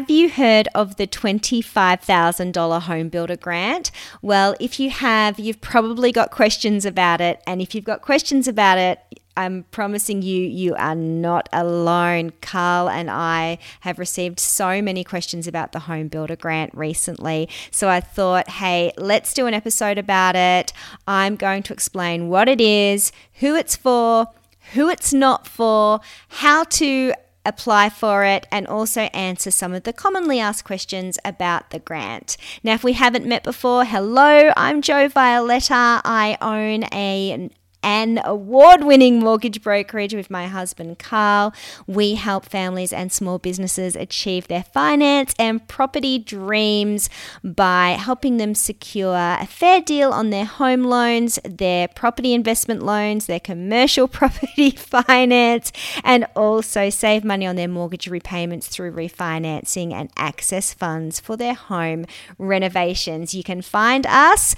have you heard of the $25,000 home builder grant? Well, if you have, you've probably got questions about it. And if you've got questions about it, I'm promising you, you are not alone. Carl and I have received so many questions about the Home Builder Grant recently. So I thought, hey, let's do an episode about it. I'm going to explain what it is, who it's for, who it's not for, how to apply for it, and also answer some of the commonly asked questions about the grant. Now, if we haven't met before, hello, I'm Jo Violeta. I own a an award winning mortgage brokerage with my husband Carl. We help families and small businesses achieve their finance and property dreams by helping them secure a fair deal on their home loans, their property investment loans, their commercial property finance, and also save money on their mortgage repayments through refinancing and access funds for their home renovations. You can find us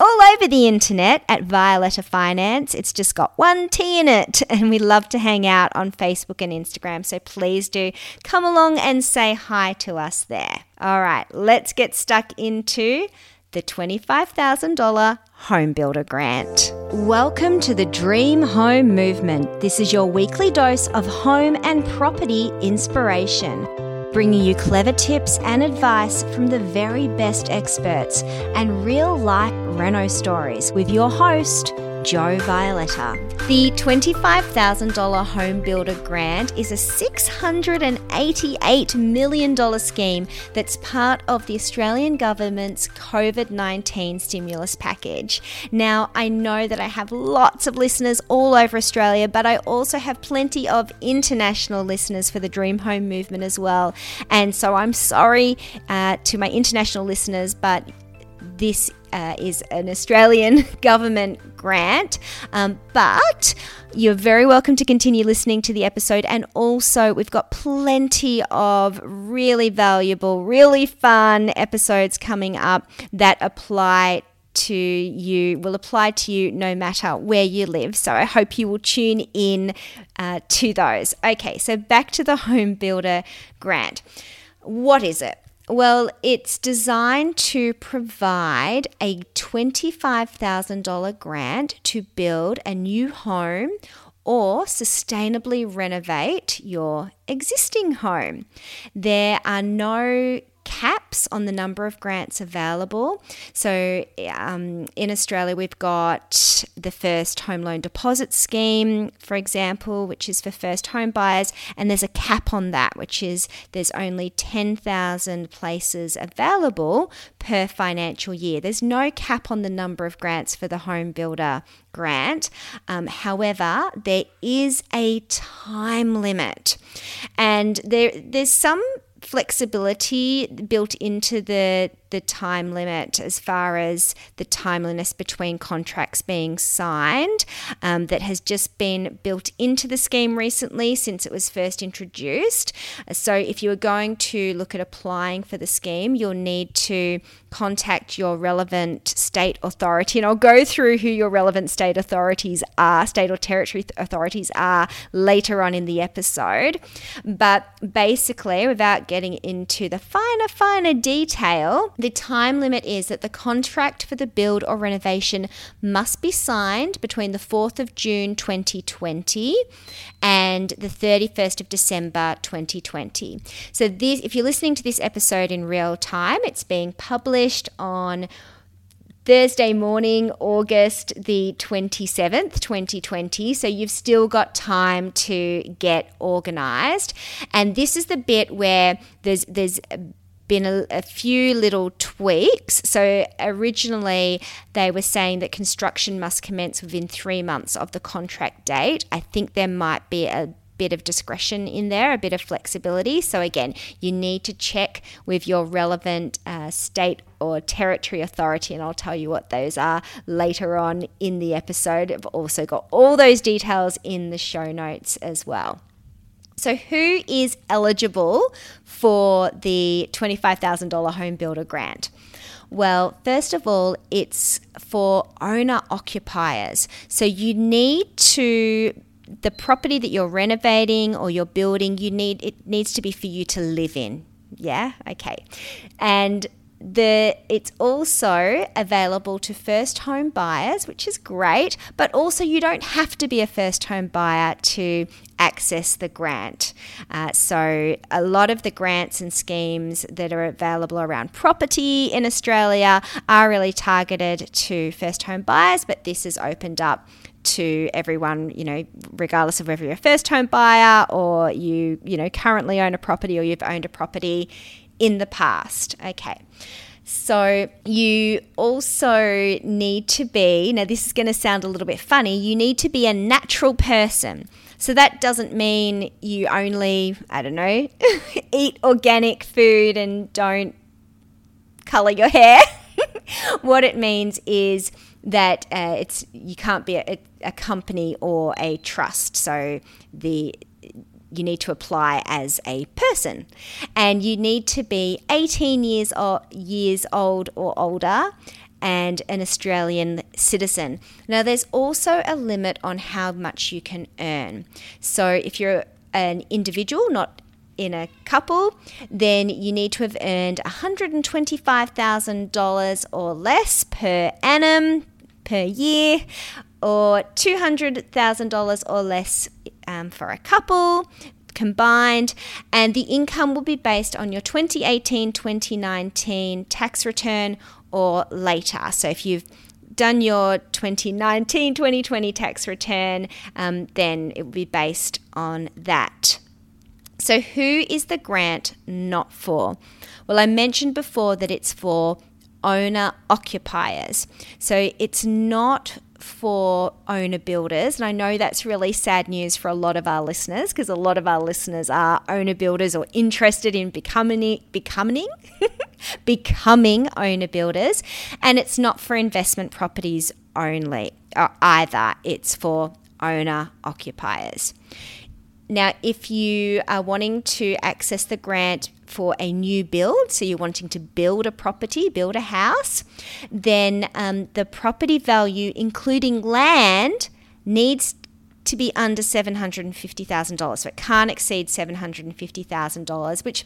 all over the internet at Violeta Finance. It's just got one T in it, and we love to hang out on Facebook and Instagram. So please do come along and say hi to us there. All right, let's get stuck into the $25,000 Home Builder Grant. Welcome to the Dream Home Movement. This is your weekly dose of home and property inspiration bringing you clever tips and advice from the very best experts and real life Reno stories with your host, Jo Violeta. The $25,000 Home Builder Grant is a $688 million scheme that's part of the Australian government's COVID 19 stimulus package. Now, I know that I have lots of listeners all over Australia, but I also have plenty of international listeners for the Dream Home movement as well. And so I'm sorry uh, to my international listeners, but this uh, is an Australian government grant, um, but you're very welcome to continue listening to the episode. And also, we've got plenty of really valuable, really fun episodes coming up that apply to you will apply to you no matter where you live. So I hope you will tune in uh, to those. Okay, so back to the home builder grant. What is it? Well, it's designed to provide a $25,000 grant to build a new home or sustainably renovate your existing home. There are no caps on the number of grants available. So um, in Australia, we've got the first home loan deposit scheme, for example, which is for first home buyers, and there's a cap on that, which is there's only 10,000 places available per financial year. There's no cap on the number of grants for the home builder grant. Um, however, there is a time limit, and there there's some flexibility built into the the time limit as far as the timeliness between contracts being signed um, that has just been built into the scheme recently since it was first introduced. So, if you are going to look at applying for the scheme, you'll need to contact your relevant state authority, and I'll go through who your relevant state authorities are, state or territory authorities are later on in the episode. But basically, without getting into the finer, finer detail, the time limit is that the contract for the build or renovation must be signed between the 4th of June 2020 and the 31st of December 2020. So this if you're listening to this episode in real time, it's being published on Thursday morning, August the 27th, 2020. So you've still got time to get organized. And this is the bit where there's there's been a, a, few little tweaks. So, originally, they were saying that construction must commence within three months of the contract date. I think there might be a bit of discretion in there, a bit of flexibility. So, again, you need to check with your relevant uh, state or territory authority, and I'll tell you what those are later on in the episode. I've also got all those details in the show notes as well. So, who is eligible for the $25,000 home builder grant? Well, first of all, it's for owner occupiers. So, you need to the property that you're renovating or you're building, you need it needs to be for you to live in. Yeah, okay. And the it's also available to first home buyers, which is great, but also you don't have to be a first home buyer to access the grant. Uh, so, a lot of the grants and schemes that are available around property in Australia are really targeted to first home buyers, but this is opened up to everyone, you know, regardless of whether you're a first home buyer or you, you know, currently own a property or you've owned a property in the past. Okay. So, you also need to be, now this is going to sound a little bit funny, you need to be a natural person. So, that doesn't mean you only, I don't know, eat organic food and don't color your hair. what it means is that uh, it's you can't be a, a company or a trust. So, the you need to apply as a person and you need to be 18 years or years old or older and an Australian citizen. Now there's also a limit on how much you can earn. So if you're an individual, not in a couple, then you need to have earned $125,000 or less per annum per year or $200,000 or less um, for a couple combined, and the income will be based on your 2018 2019 tax return or later. So if you've done your 2019 2020 tax return, um, then it will be based on that. So, who is the grant not for? Well, I mentioned before that it's for owner occupiers. So, it's not for owner builders. And I know that's really sad news for a lot of our listeners because a lot of our listeners are owner builders or interested in becoming becoming becoming owner builders. And it's not for investment properties only uh, either. It's for owner occupiers. Now, if you are wanting to access the grant for a new build, so you're wanting to build a property, build a house, then um, the property value, including land, needs to be under $750,000. So it can't exceed $750,000, which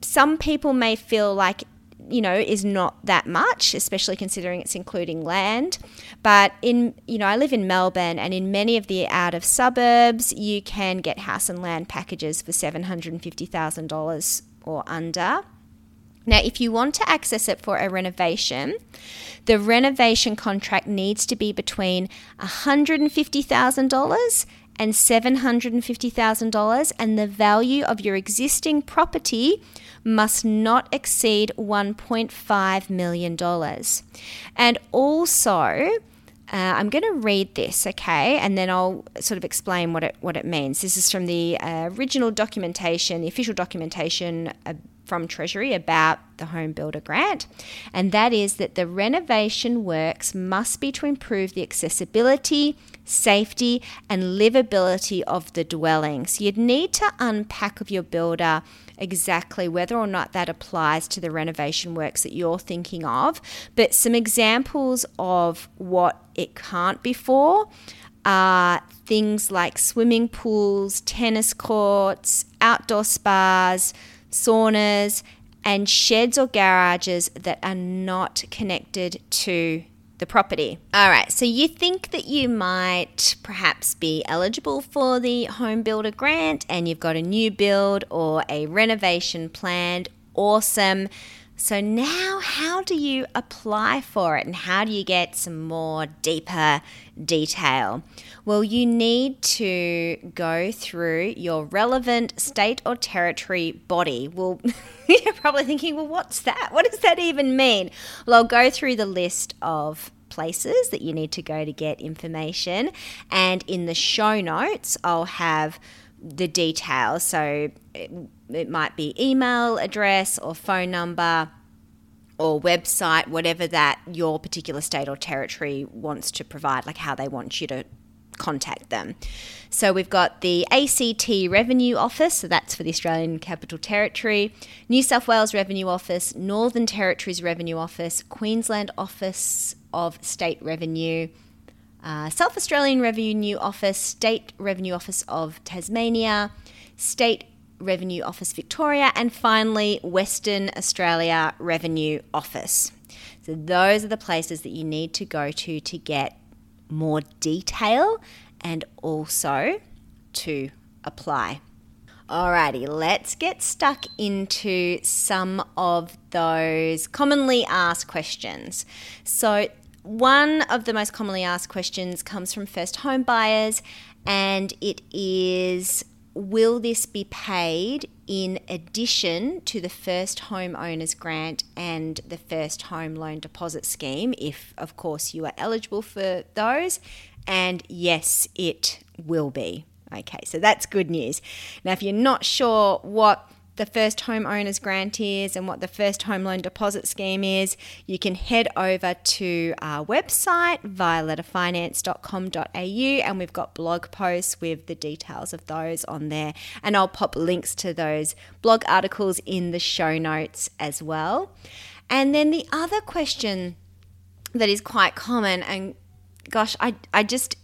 some people may feel like you know is not that much especially considering it's including land. But in you know I live in Melbourne and in many of the out of suburbs you can get house and land packages for $750,000 or under. Now, if you want to access it for a renovation, the renovation contract needs to be between $150,000 and $750,000, and the value of your existing property must not exceed $1.5 million. And also, uh, I'm going to read this, okay, and then I'll sort of explain what it what it means. This is from the uh, original documentation, the official documentation uh, from Treasury about the Home Builder Grant, and that is that the renovation works must be to improve the accessibility, safety, and livability of the dwelling. So you'd need to unpack of your builder exactly whether or not that applies to the renovation works that you're thinking of. But some examples of what it can't be for are things like swimming pools, tennis courts, outdoor spas, saunas, and sheds or garages that are not connected to the property. All right, so you think that you might perhaps be eligible for the home builder grant and you've got a new build or a renovation planned. Awesome. So now, how do you apply for it and how do you get some more deeper detail? Well, you need to go through your relevant state or territory body. Well, you're probably thinking, well, what's that? What does that even mean? Well, I'll go through the list of places that you need to go to get information, and in the show notes, I'll have the details. So it, it might be email address or phone number or website, whatever that your particular state or territory wants to provide, like how they want you to contact them. So we've got the ACT Revenue Office, so that's for the Australian Capital Territory, New South Wales Revenue Office, Northern Territories Revenue Office, Queensland Office of State Revenue, uh, South Australian Revenue New Office, State Revenue Office of Tasmania, State Revenue Office Victoria, and finally, Western Australia Revenue Office. So, those are the places that you need to go to to get more detail and also to apply. Alrighty, let's get stuck into some of those commonly asked questions. So, one of the most commonly asked questions comes from first home buyers, and it is Will this be paid in addition to the first homeowners grant and the first home loan deposit scheme, if of course you are eligible for those? And yes, it will be. Okay, so that's good news. Now, if you're not sure what the first homeowners grant is and what the first home loan deposit scheme is, you can head over to our website, violetafinance.com.au, and we've got blog posts with the details of those on there. And I'll pop links to those blog articles in the show notes as well. And then the other question that is quite common, and gosh, I, I just,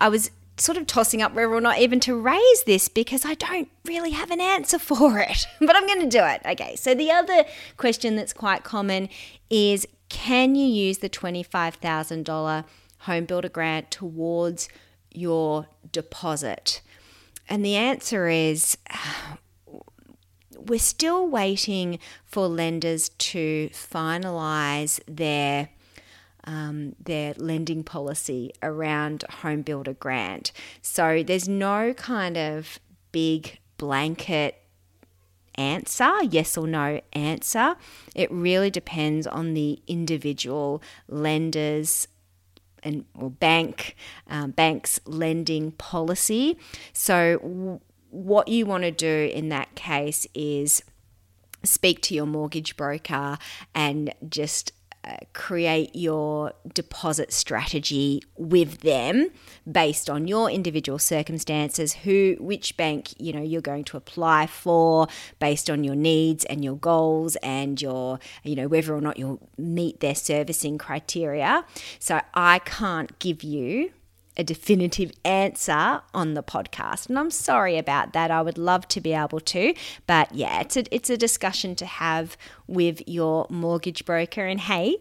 I was sort of tossing up whether or not even to raise this because I don't really have an answer for it. But I'm going to do it. Okay, so the other question that's quite common is can you use the $25,000 home builder grant towards your deposit? And the answer is we're still waiting for lenders to finalize their um, their lending policy around home builder grant. So there's no kind of big blanket answer, yes or no answer. It really depends on the individual lenders and or bank um, banks lending policy. So w- what you want to do in that case is speak to your mortgage broker and just create your deposit strategy with them based on your individual circumstances who which bank you know you're going to apply for based on your needs and your goals and your you know whether or not you'll meet their servicing criteria. So i can't give you a definitive answer on the podcast. And I'm sorry about that. I would love to be able to, but yeah, it's a it's a discussion to have with your mortgage broker and hey,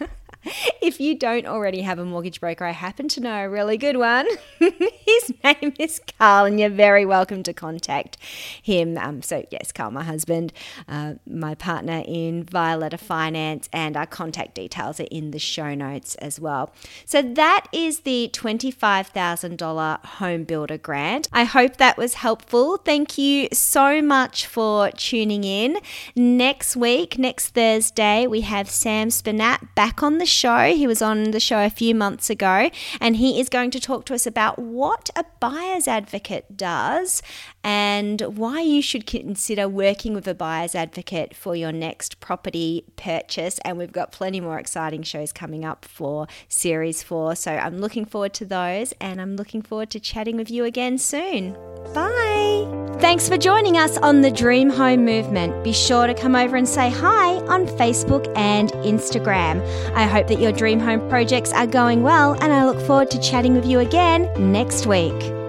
if you don't already have a mortgage broker, I happen to know a really good one. His name is Carl, and you're very welcome to contact him. Um, so, yes, Carl, my husband, uh, my partner in Violeta Finance, and our contact details are in the show notes as well. So, that is the $25,000 home builder grant. I hope that was helpful. Thank you so much for tuning in. Next week, next Thursday, we have Sam Spinat back on the show. He was on the show a few months ago, and he is going to talk to us about what a buyer's advocate does and why you should consider working with a buyer's advocate for your next property purchase. And we've got plenty more exciting shows coming up for Series 4. So I'm looking forward to those, and I'm looking forward to chatting with you again soon. Bye. Thanks for joining us on the Dream Home Movement. Be sure to come over and say hi on Facebook and Instagram. I hope that your dream home projects are going well, and I look forward to chatting with you again next week.